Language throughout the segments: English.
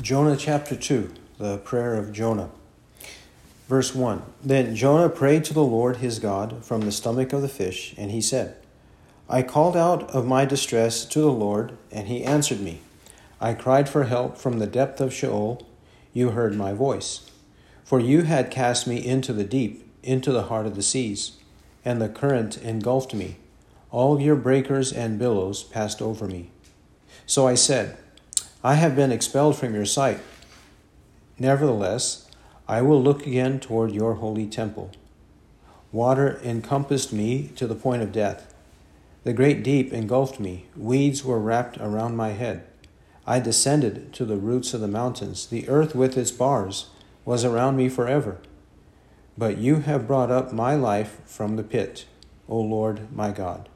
Jonah chapter 2, the prayer of Jonah. Verse 1 Then Jonah prayed to the Lord his God from the stomach of the fish, and he said, I called out of my distress to the Lord, and he answered me. I cried for help from the depth of Sheol. You heard my voice. For you had cast me into the deep, into the heart of the seas, and the current engulfed me. All your breakers and billows passed over me. So I said, I have been expelled from your sight. Nevertheless, I will look again toward your holy temple. Water encompassed me to the point of death. The great deep engulfed me. Weeds were wrapped around my head. I descended to the roots of the mountains. The earth with its bars was around me forever. But you have brought up my life from the pit, O Lord my God.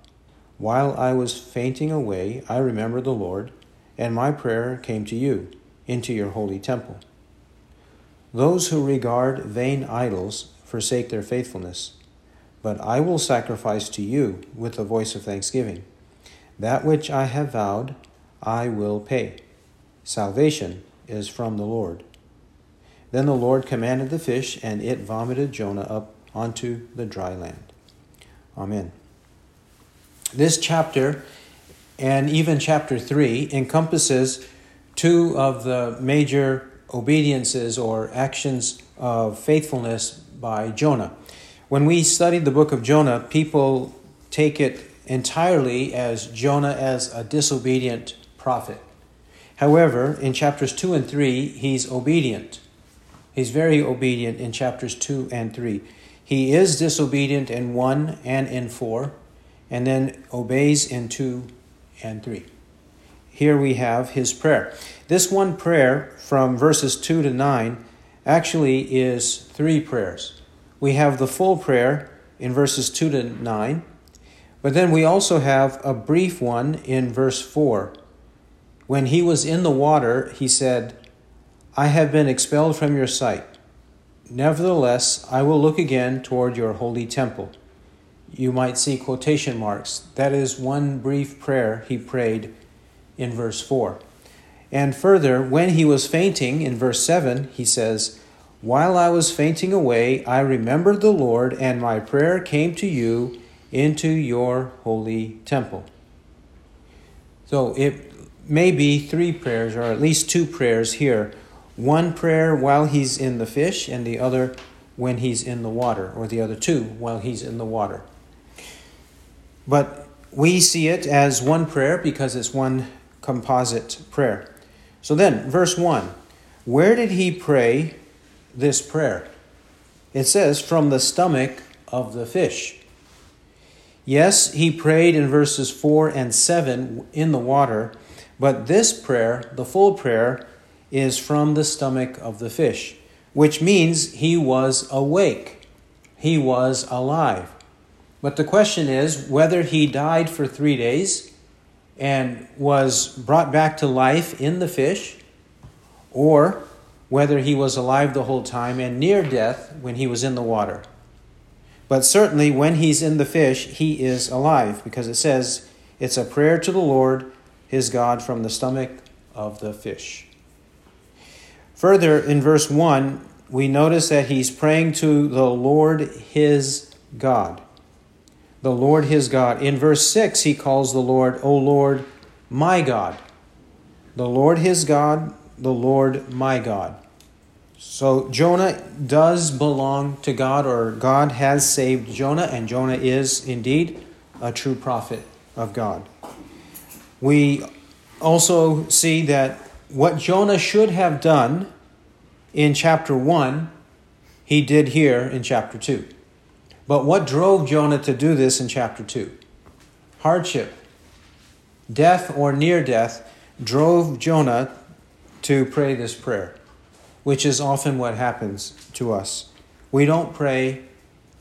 While I was fainting away, I remembered the Lord and my prayer came to you, into your holy temple. Those who regard vain idols forsake their faithfulness, but I will sacrifice to you with a voice of thanksgiving. That which I have vowed, I will pay. Salvation is from the Lord. Then the Lord commanded the fish, and it vomited Jonah up onto the dry land. Amen. This chapter and even chapter 3 encompasses two of the major obediences or actions of faithfulness by Jonah. When we studied the book of Jonah, people take it entirely as Jonah as a disobedient prophet. However, in chapters 2 and 3, he's obedient. He's very obedient in chapters 2 and 3. He is disobedient in 1 and in 4, and then obeys in 2 and 3. Here we have his prayer. This one prayer from verses 2 to 9 actually is three prayers. We have the full prayer in verses 2 to 9, but then we also have a brief one in verse 4. When he was in the water, he said, I have been expelled from your sight. Nevertheless, I will look again toward your holy temple you might see quotation marks. That is one brief prayer he prayed in verse 4. And further, when he was fainting, in verse 7, he says, While I was fainting away, I remembered the Lord, and my prayer came to you into your holy temple. So it may be three prayers, or at least two prayers here. One prayer while he's in the fish, and the other when he's in the water, or the other two while he's in the water. But we see it as one prayer because it's one composite prayer. So then, verse 1 Where did he pray this prayer? It says, From the stomach of the fish. Yes, he prayed in verses 4 and 7 in the water, but this prayer, the full prayer, is from the stomach of the fish, which means he was awake. He was alive. But the question is whether he died for three days and was brought back to life in the fish, or whether he was alive the whole time and near death when he was in the water. But certainly, when he's in the fish, he is alive because it says it's a prayer to the Lord his God from the stomach of the fish. Further, in verse 1, we notice that he's praying to the Lord his God the Lord his God. In verse 6, he calls the Lord, O Lord, my God. The Lord his God, the Lord my God. So Jonah does belong to God, or God has saved Jonah, and Jonah is indeed a true prophet of God. We also see that what Jonah should have done in chapter 1, he did here in chapter 2. But what drove Jonah to do this in chapter 2? Hardship. Death or near death drove Jonah to pray this prayer, which is often what happens to us. We don't pray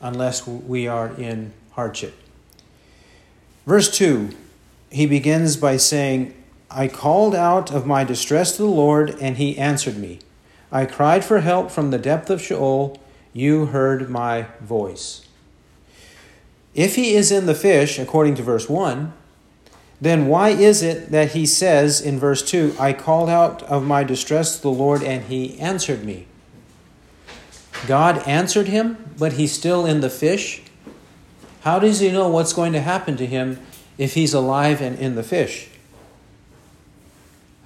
unless we are in hardship. Verse 2, he begins by saying, I called out of my distress to the Lord, and he answered me. I cried for help from the depth of Sheol. You heard my voice. If he is in the fish, according to verse 1, then why is it that he says in verse 2, I called out of my distress to the Lord and he answered me? God answered him, but he's still in the fish? How does he know what's going to happen to him if he's alive and in the fish?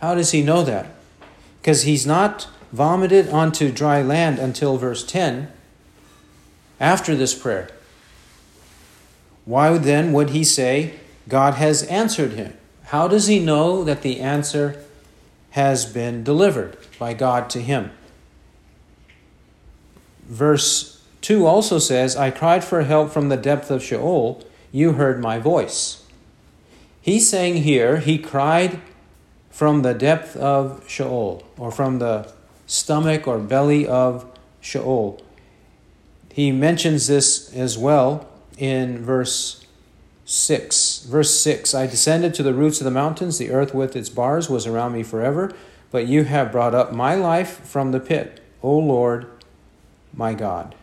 How does he know that? Because he's not vomited onto dry land until verse 10 after this prayer. Why then would he say, God has answered him? How does he know that the answer has been delivered by God to him? Verse 2 also says, I cried for help from the depth of Sheol. You heard my voice. He's saying here, he cried from the depth of Sheol, or from the stomach or belly of Sheol. He mentions this as well in verse 6. Verse 6 I descended to the roots of the mountains, the earth with its bars was around me forever, but you have brought up my life from the pit, O Lord, my God.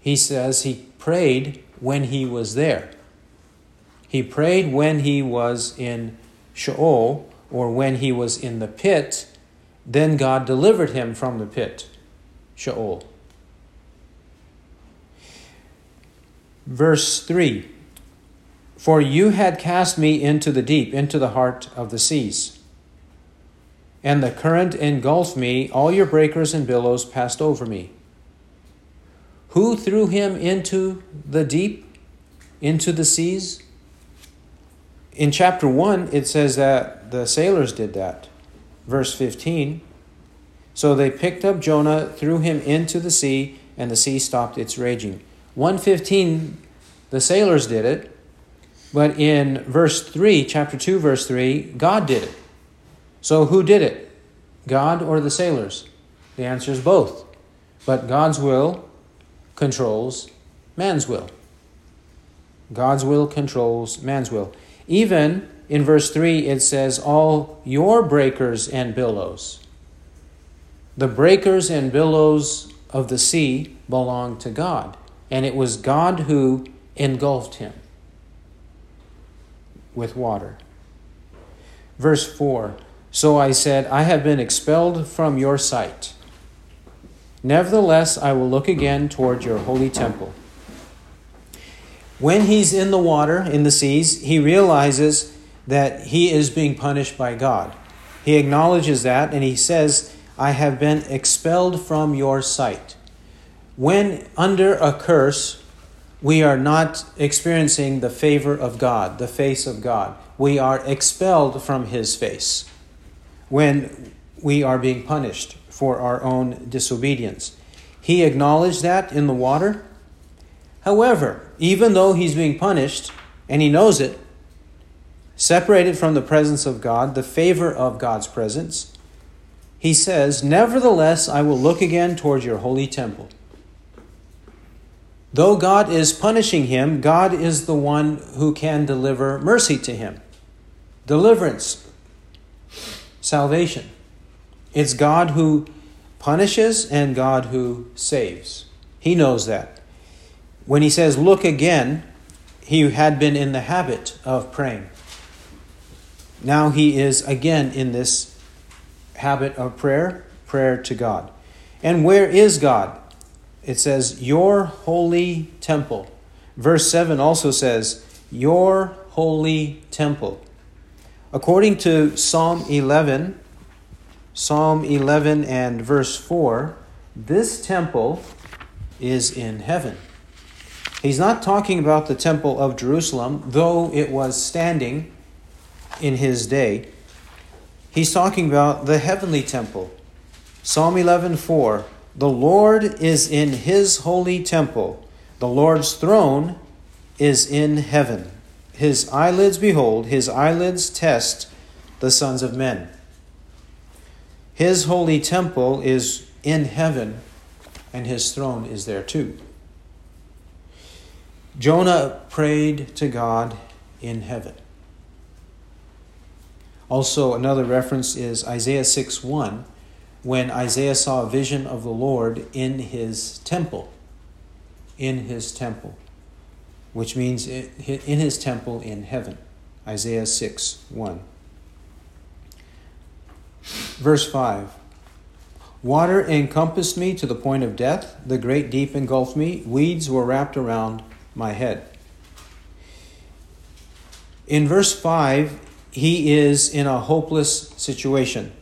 He says he prayed when he was there. He prayed when he was in Sheol or when he was in the pit. Then God delivered him from the pit, Sheol. Verse 3 For you had cast me into the deep, into the heart of the seas. And the current engulfed me, all your breakers and billows passed over me. Who threw him into the deep, into the seas? In chapter 1, it says that the sailors did that. Verse 15. So they picked up Jonah, threw him into the sea, and the sea stopped its raging. 115, the sailors did it, but in verse 3, chapter 2, verse 3, God did it. So who did it? God or the sailors? The answer is both. But God's will controls man's will. God's will controls man's will. Even in verse 3, it says, All your breakers and billows. The breakers and billows of the sea belong to God and it was God who engulfed him with water. Verse 4 So I said, I have been expelled from your sight. Nevertheless, I will look again toward your holy temple. When he's in the water, in the seas, he realizes that he is being punished by God. He acknowledges that and he says, I have been expelled from your sight when under a curse, we are not experiencing the favor of God, the face of God. We are expelled from His face when we are being punished for our own disobedience. He acknowledged that in the water. However, even though he's being punished and he knows it, separated from the presence of God, the favor of God's presence, he says, Nevertheless, I will look again towards your holy temple. Though God is punishing him, God is the one who can deliver mercy to him. Deliverance, salvation. It's God who punishes and God who saves. He knows that. When he says, Look again, he had been in the habit of praying. Now he is again in this habit of prayer, prayer to God. And where is God? It says, Your holy temple. Verse 7 also says, Your holy temple. According to Psalm 11, Psalm 11 and verse 4, this temple is in heaven. He's not talking about the temple of Jerusalem, though it was standing in his day. He's talking about the heavenly temple. Psalm 11 4 the Lord is in his holy temple. The Lord's throne is in heaven. His eyelids behold, his eyelids test the sons of men. His holy temple is in heaven, and his throne is there too. Jonah prayed to God in heaven. Also, another reference is Isaiah 6 1 when Isaiah saw a vision of the Lord in his temple. In his temple, which means in his temple in heaven. Isaiah 6 1. Verse 5 Water encompassed me to the point of death, the great deep engulfed me, weeds were wrapped around my head. In verse 5, he is in a hopeless situation.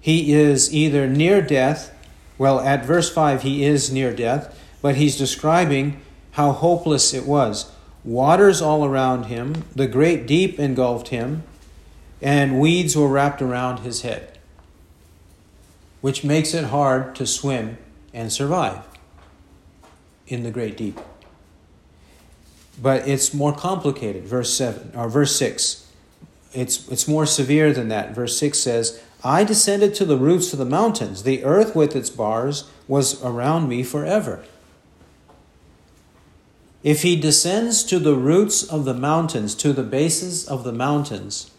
He is either near death, well, at verse 5, he is near death, but he's describing how hopeless it was. Waters all around him, the great deep engulfed him, and weeds were wrapped around his head, which makes it hard to swim and survive in the great deep. But it's more complicated, verse 7 or verse 6. It's, it's more severe than that. Verse 6 says, I descended to the roots of the mountains. The earth with its bars was around me forever. If he descends to the roots of the mountains, to the bases of the mountains,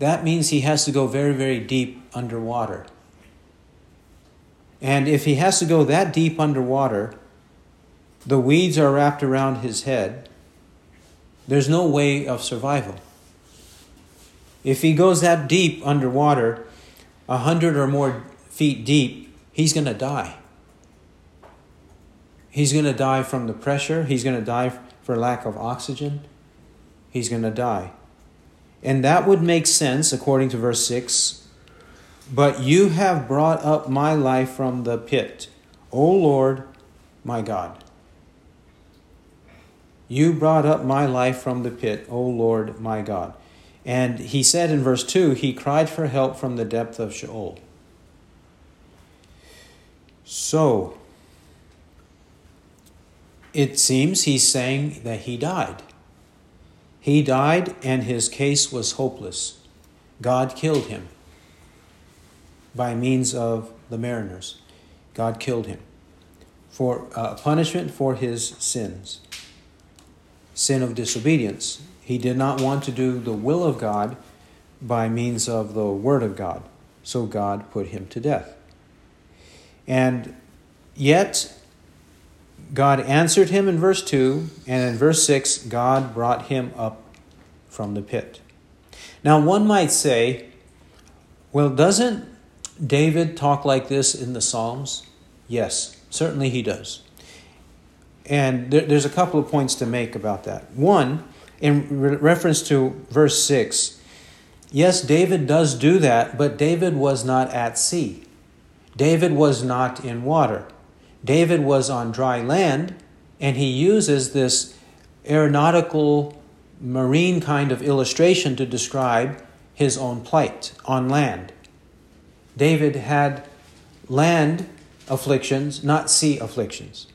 that means he has to go very, very deep underwater. And if he has to go that deep underwater, the weeds are wrapped around his head, there's no way of survival. If he goes that deep underwater, a hundred or more feet deep, he's going to die. He's going to die from the pressure. He's going to die for lack of oxygen. He's going to die. And that would make sense according to verse 6. But you have brought up my life from the pit, O Lord, my God. You brought up my life from the pit, O Lord, my God. And he said in verse 2 he cried for help from the depth of Sheol. So, it seems he's saying that he died. He died and his case was hopeless. God killed him by means of the mariners. God killed him for uh, punishment for his sins. Sin of disobedience. He did not want to do the will of God by means of the word of God. So God put him to death. And yet God answered him in verse 2, and in verse 6, God brought him up from the pit. Now, one might say, well, doesn't David talk like this in the Psalms? Yes, certainly he does. And there, there's a couple of points to make about that. One, in re- reference to verse 6, yes, David does do that, but David was not at sea. David was not in water. David was on dry land, and he uses this aeronautical marine kind of illustration to describe his own plight on land. David had land afflictions, not sea afflictions.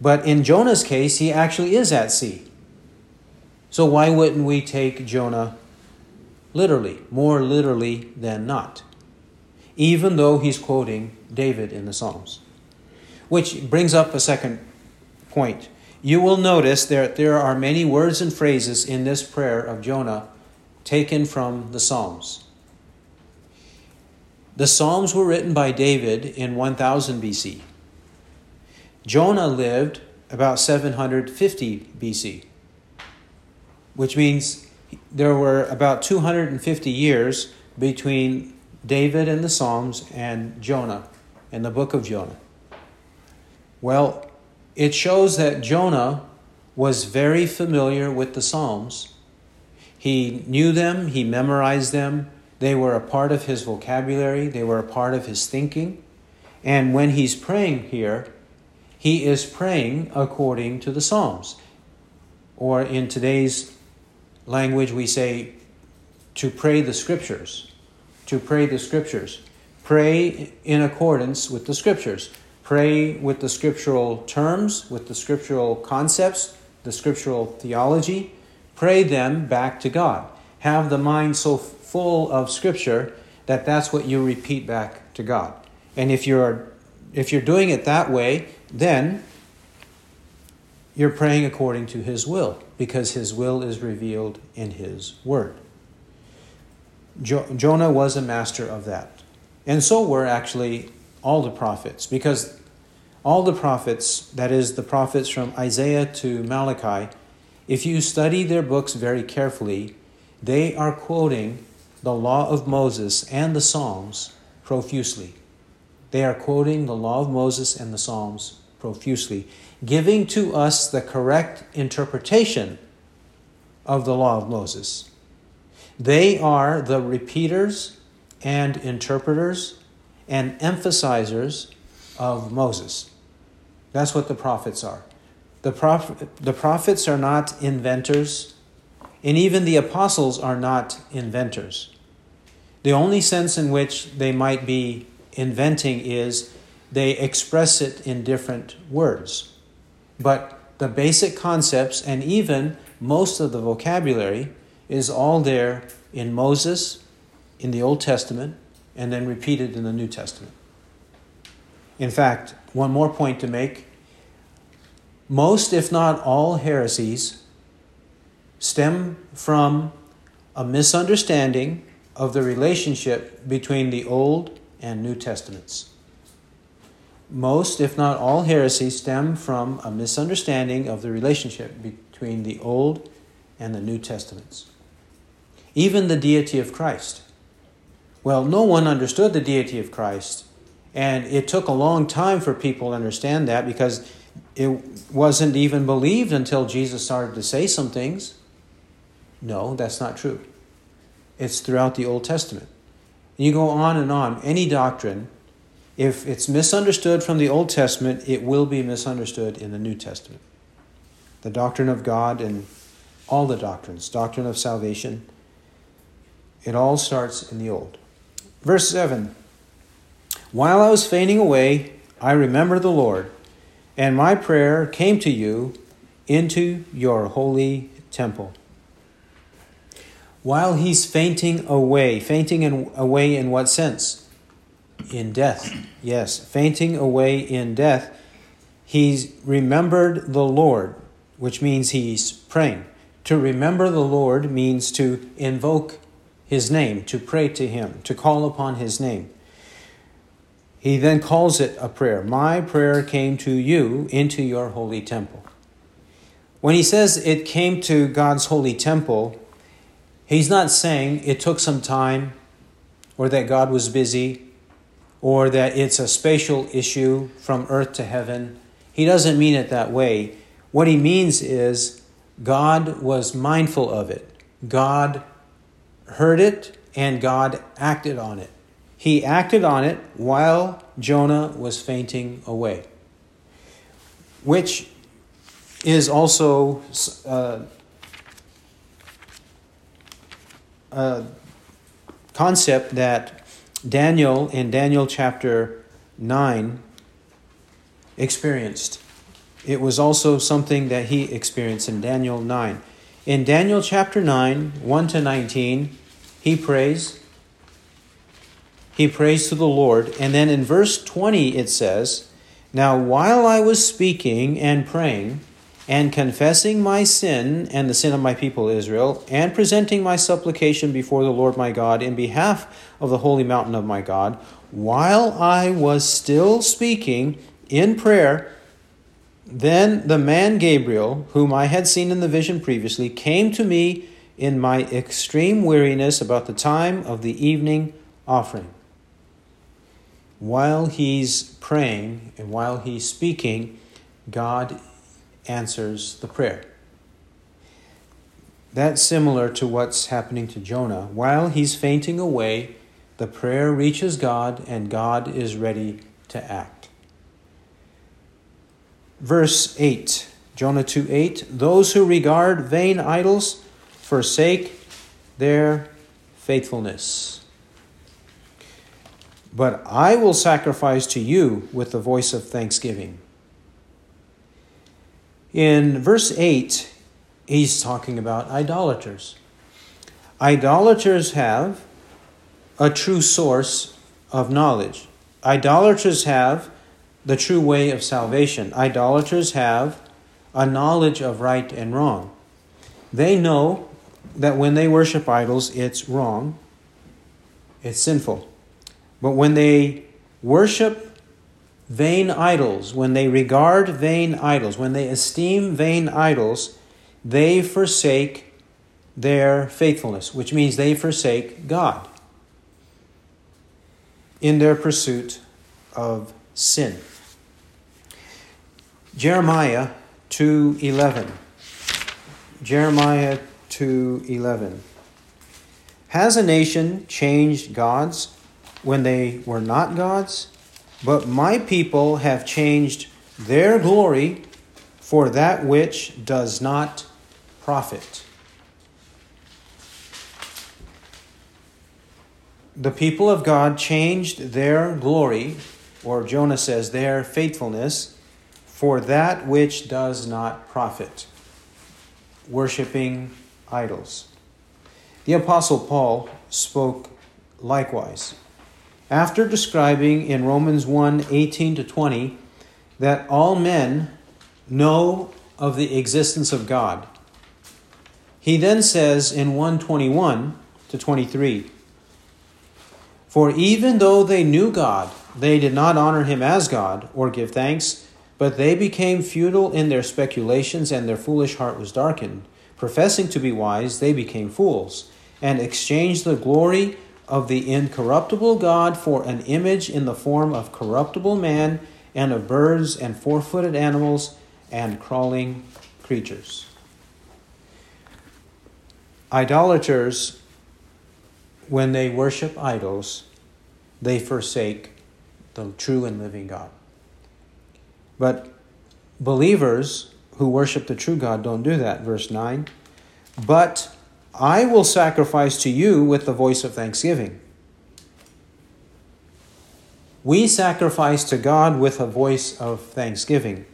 But in Jonah's case, he actually is at sea. So why wouldn't we take Jonah literally, more literally than not? Even though he's quoting David in the Psalms. Which brings up a second point. You will notice that there are many words and phrases in this prayer of Jonah taken from the Psalms. The Psalms were written by David in 1000 BC. Jonah lived about 750 BC, which means there were about 250 years between David and the Psalms and Jonah and the book of Jonah. Well, it shows that Jonah was very familiar with the Psalms. He knew them, he memorized them, they were a part of his vocabulary, they were a part of his thinking. And when he's praying here, he is praying according to the Psalms. Or in today's language, we say to pray the scriptures. To pray the scriptures. Pray in accordance with the scriptures. Pray with the scriptural terms, with the scriptural concepts, the scriptural theology. Pray them back to God. Have the mind so full of scripture that that's what you repeat back to God. And if you're if you're doing it that way, then you're praying according to his will because his will is revealed in his word. Jo- Jonah was a master of that. And so were actually all the prophets because all the prophets, that is, the prophets from Isaiah to Malachi, if you study their books very carefully, they are quoting the law of Moses and the Psalms profusely. They are quoting the law of Moses and the Psalms profusely, giving to us the correct interpretation of the law of Moses. They are the repeaters and interpreters and emphasizers of Moses. That's what the prophets are. The, prophet, the prophets are not inventors, and even the apostles are not inventors. The only sense in which they might be inventing is they express it in different words. But the basic concepts and even most of the vocabulary is all there in Moses, in the Old Testament, and then repeated in the New Testament. In fact, one more point to make most, if not all, heresies stem from a misunderstanding of the relationship between the Old and New Testaments. Most, if not all, heresies stem from a misunderstanding of the relationship between the Old and the New Testaments. Even the deity of Christ. Well, no one understood the deity of Christ, and it took a long time for people to understand that because it wasn't even believed until Jesus started to say some things. No, that's not true. It's throughout the Old Testament. You go on and on. Any doctrine, if it's misunderstood from the Old Testament, it will be misunderstood in the New Testament. The doctrine of God and all the doctrines, doctrine of salvation, it all starts in the Old. Verse 7 While I was fainting away, I remembered the Lord and my prayer came to you into your holy temple. While he's fainting away, fainting in, away in what sense? In death. Yes, fainting away in death, he's remembered the Lord, which means he's praying. To remember the Lord means to invoke his name, to pray to him, to call upon his name. He then calls it a prayer. My prayer came to you into your holy temple. When he says it came to God's holy temple, he's not saying it took some time or that God was busy or that it's a spatial issue from earth to heaven. He doesn't mean it that way. What he means is God was mindful of it. God heard it and God acted on it. He acted on it while Jonah was fainting away, which is also uh, a concept that Daniel in Daniel chapter 9 experienced. It was also something that he experienced in Daniel 9. In Daniel chapter 9, 1 to 19, he prays, he prays to the Lord. And then in verse 20 it says, Now while I was speaking and praying, and confessing my sin and the sin of my people Israel, and presenting my supplication before the Lord my God in behalf of the holy mountain of my God, while I was still speaking in prayer, then the man Gabriel, whom I had seen in the vision previously, came to me in my extreme weariness about the time of the evening offering. While he's praying and while he's speaking, God answers the prayer. That's similar to what's happening to Jonah. While he's fainting away, the prayer reaches God and God is ready to act. Verse 8, Jonah 2 8 Those who regard vain idols forsake their faithfulness. But I will sacrifice to you with the voice of thanksgiving. In verse 8, he's talking about idolaters. Idolaters have a true source of knowledge. Idolaters have the true way of salvation. Idolaters have a knowledge of right and wrong. They know that when they worship idols, it's wrong, it's sinful. But when they worship vain idols, when they regard vain idols, when they esteem vain idols, they forsake their faithfulness, which means they forsake God in their pursuit of sin. Jeremiah 2:11 Jeremiah 2:11 Has a nation changed gods when they were not gods? But my people have changed their glory for that which does not profit. The people of God changed their glory, or Jonah says their faithfulness, for that which does not profit, worshiping idols. The Apostle Paul spoke likewise. After describing in Romans 1 18 to 20 that all men know of the existence of God, he then says in 121 to 23 For even though they knew God, they did not honor him as God or give thanks, but they became futile in their speculations, and their foolish heart was darkened. Professing to be wise, they became fools, and exchanged the glory of the incorruptible God for an image in the form of corruptible man and of birds and four footed animals and crawling creatures. Idolaters, when they worship idols, they forsake the true and living God. But believers who worship the true God don't do that. Verse 9. But I will sacrifice to you with the voice of thanksgiving. We sacrifice to God with a voice of thanksgiving.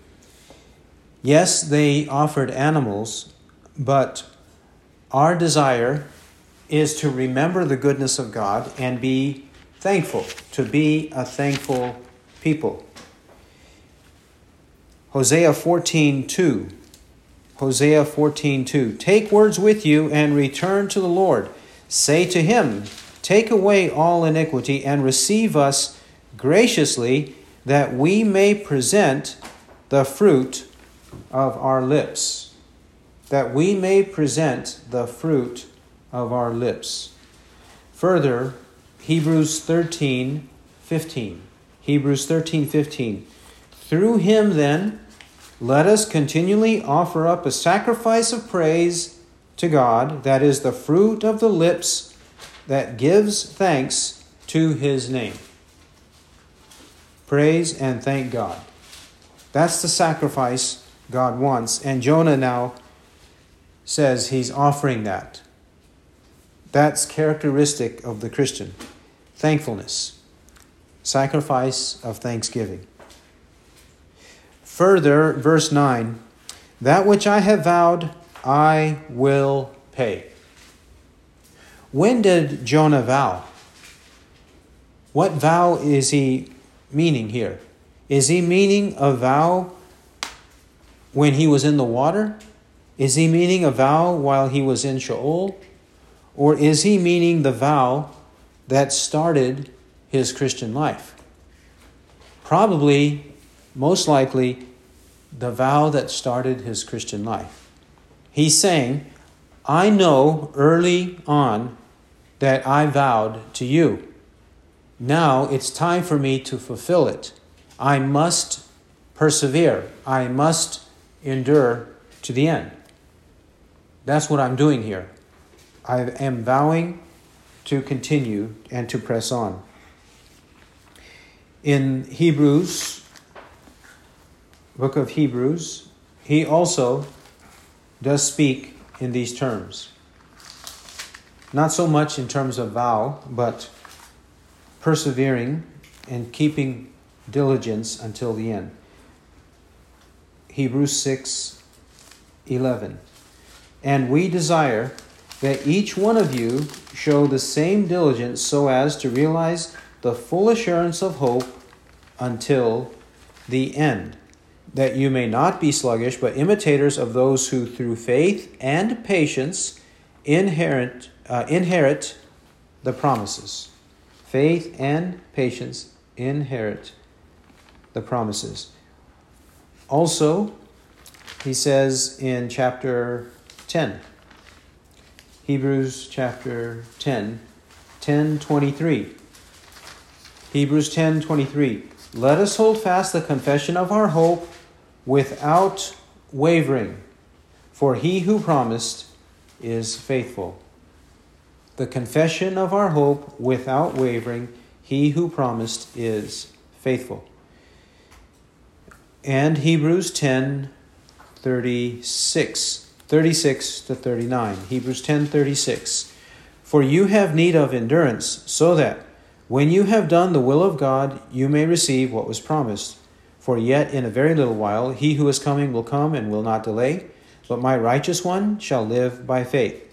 Yes, they offered animals, but our desire is to remember the goodness of God and be thankful, to be a thankful people. Hosea 14 2. Hosea 14:2 Take words with you and return to the Lord. Say to him, Take away all iniquity and receive us graciously that we may present the fruit of our lips. That we may present the fruit of our lips. Further, Hebrews 13 15. Hebrews 13 15. Through him, then, let us continually offer up a sacrifice of praise to God, that is the fruit of the lips that gives thanks to his name. Praise and thank God. That's the sacrifice God wants. And Jonah now says he's offering that. That's characteristic of the Christian thankfulness, sacrifice of thanksgiving. Further, verse 9 That which I have vowed, I will pay. When did Jonah vow? What vow is he meaning here? Is he meaning a vow when he was in the water? Is he meaning a vow while he was in Sheol? Or is he meaning the vow that started his Christian life? Probably most likely the vow that started his Christian life. He's saying, I know early on that I vowed to you. Now it's time for me to fulfill it. I must persevere. I must endure to the end. That's what I'm doing here. I am vowing to continue and to press on. In Hebrews book of Hebrews, he also does speak in these terms. Not so much in terms of vow, but persevering and keeping diligence until the end. Hebrews 6 11. And we desire that each one of you show the same diligence so as to realize the full assurance of hope until the end that you may not be sluggish, but imitators of those who through faith and patience inherit, uh, inherit the promises. Faith and patience inherit the promises. Also, he says in chapter 10, Hebrews chapter 10, 10 23. Hebrews 10 23. Let us hold fast the confession of our hope without wavering, for he who promised is faithful. The confession of our hope without wavering, he who promised is faithful. And Hebrews 10 36, 36 to 39. Hebrews 10 36. For you have need of endurance, so that when you have done the will of God, you may receive what was promised. For yet in a very little while he who is coming will come and will not delay, but my righteous one shall live by faith.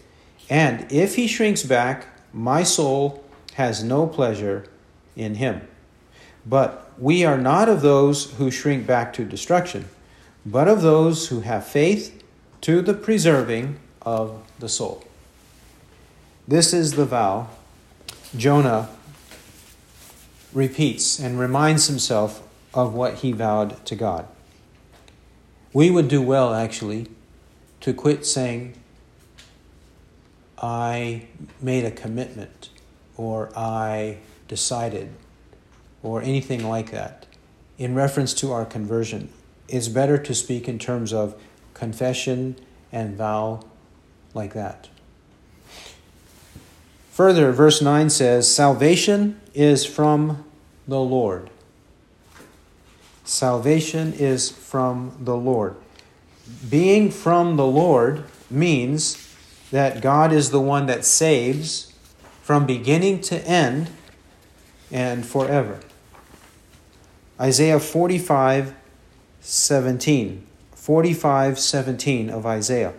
And if he shrinks back, my soul has no pleasure in him. But we are not of those who shrink back to destruction, but of those who have faith to the preserving of the soul. This is the vow Jonah repeats and reminds himself of what he vowed to God. We would do well, actually, to quit saying, I made a commitment, or I decided, or anything like that. In reference to our conversion, it's better to speak in terms of confession and vow like that. Further, verse 9 says, Salvation is from the Lord. Salvation is from the Lord. Being from the Lord means that God is the one that saves from beginning to end and forever. Isaiah 45 17. 45 17 of Isaiah.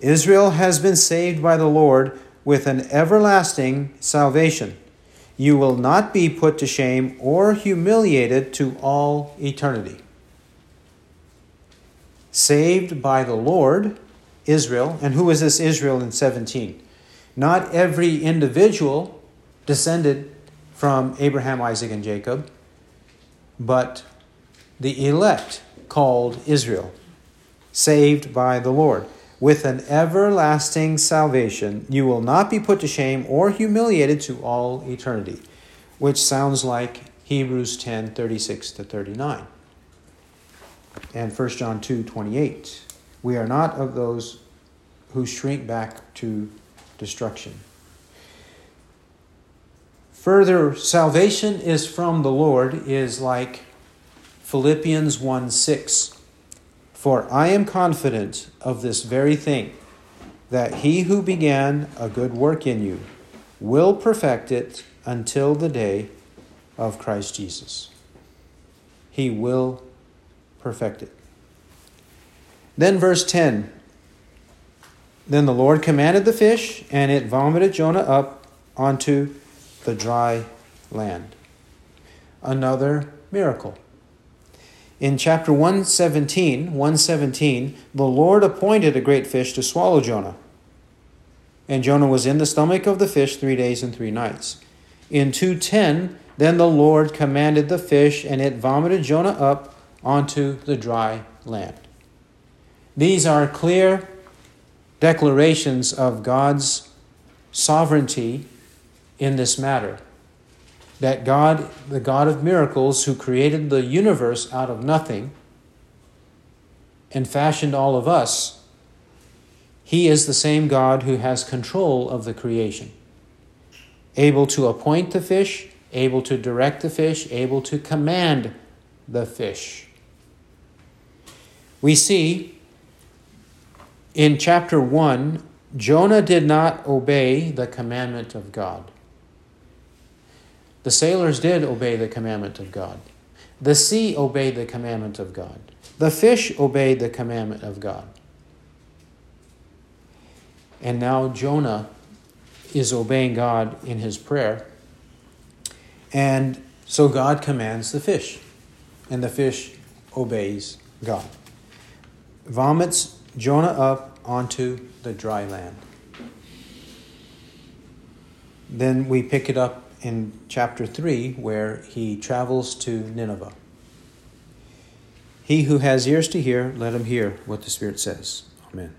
Israel has been saved by the Lord with an everlasting salvation. You will not be put to shame or humiliated to all eternity. Saved by the Lord, Israel. And who is this Israel in 17? Not every individual descended from Abraham, Isaac, and Jacob, but the elect called Israel, saved by the Lord. With an everlasting salvation, you will not be put to shame or humiliated to all eternity, which sounds like Hebrews 10 36 to 39 and 1 John 2 28. We are not of those who shrink back to destruction. Further, salvation is from the Lord is like Philippians 1 6. For I am confident of this very thing, that he who began a good work in you will perfect it until the day of Christ Jesus. He will perfect it. Then, verse 10 Then the Lord commanded the fish, and it vomited Jonah up onto the dry land. Another miracle. In chapter 117, 117, the Lord appointed a great fish to swallow Jonah. And Jonah was in the stomach of the fish three days and three nights. In 210, then the Lord commanded the fish, and it vomited Jonah up onto the dry land. These are clear declarations of God's sovereignty in this matter that God, the God of miracles, who created the universe out of nothing and fashioned all of us, he is the same God who has control of the creation, able to appoint the fish, able to direct the fish, able to command the fish. We see in chapter 1, Jonah did not obey the commandment of God. The sailors did obey the commandment of God. The sea obeyed the commandment of God. The fish obeyed the commandment of God. And now Jonah is obeying God in his prayer. And so God commands the fish, and the fish obeys God. Vomits Jonah up onto the dry land. Then we pick it up in chapter 3 where he travels to Nineveh. He who has ears to hear, let him hear what the Spirit says. Amen.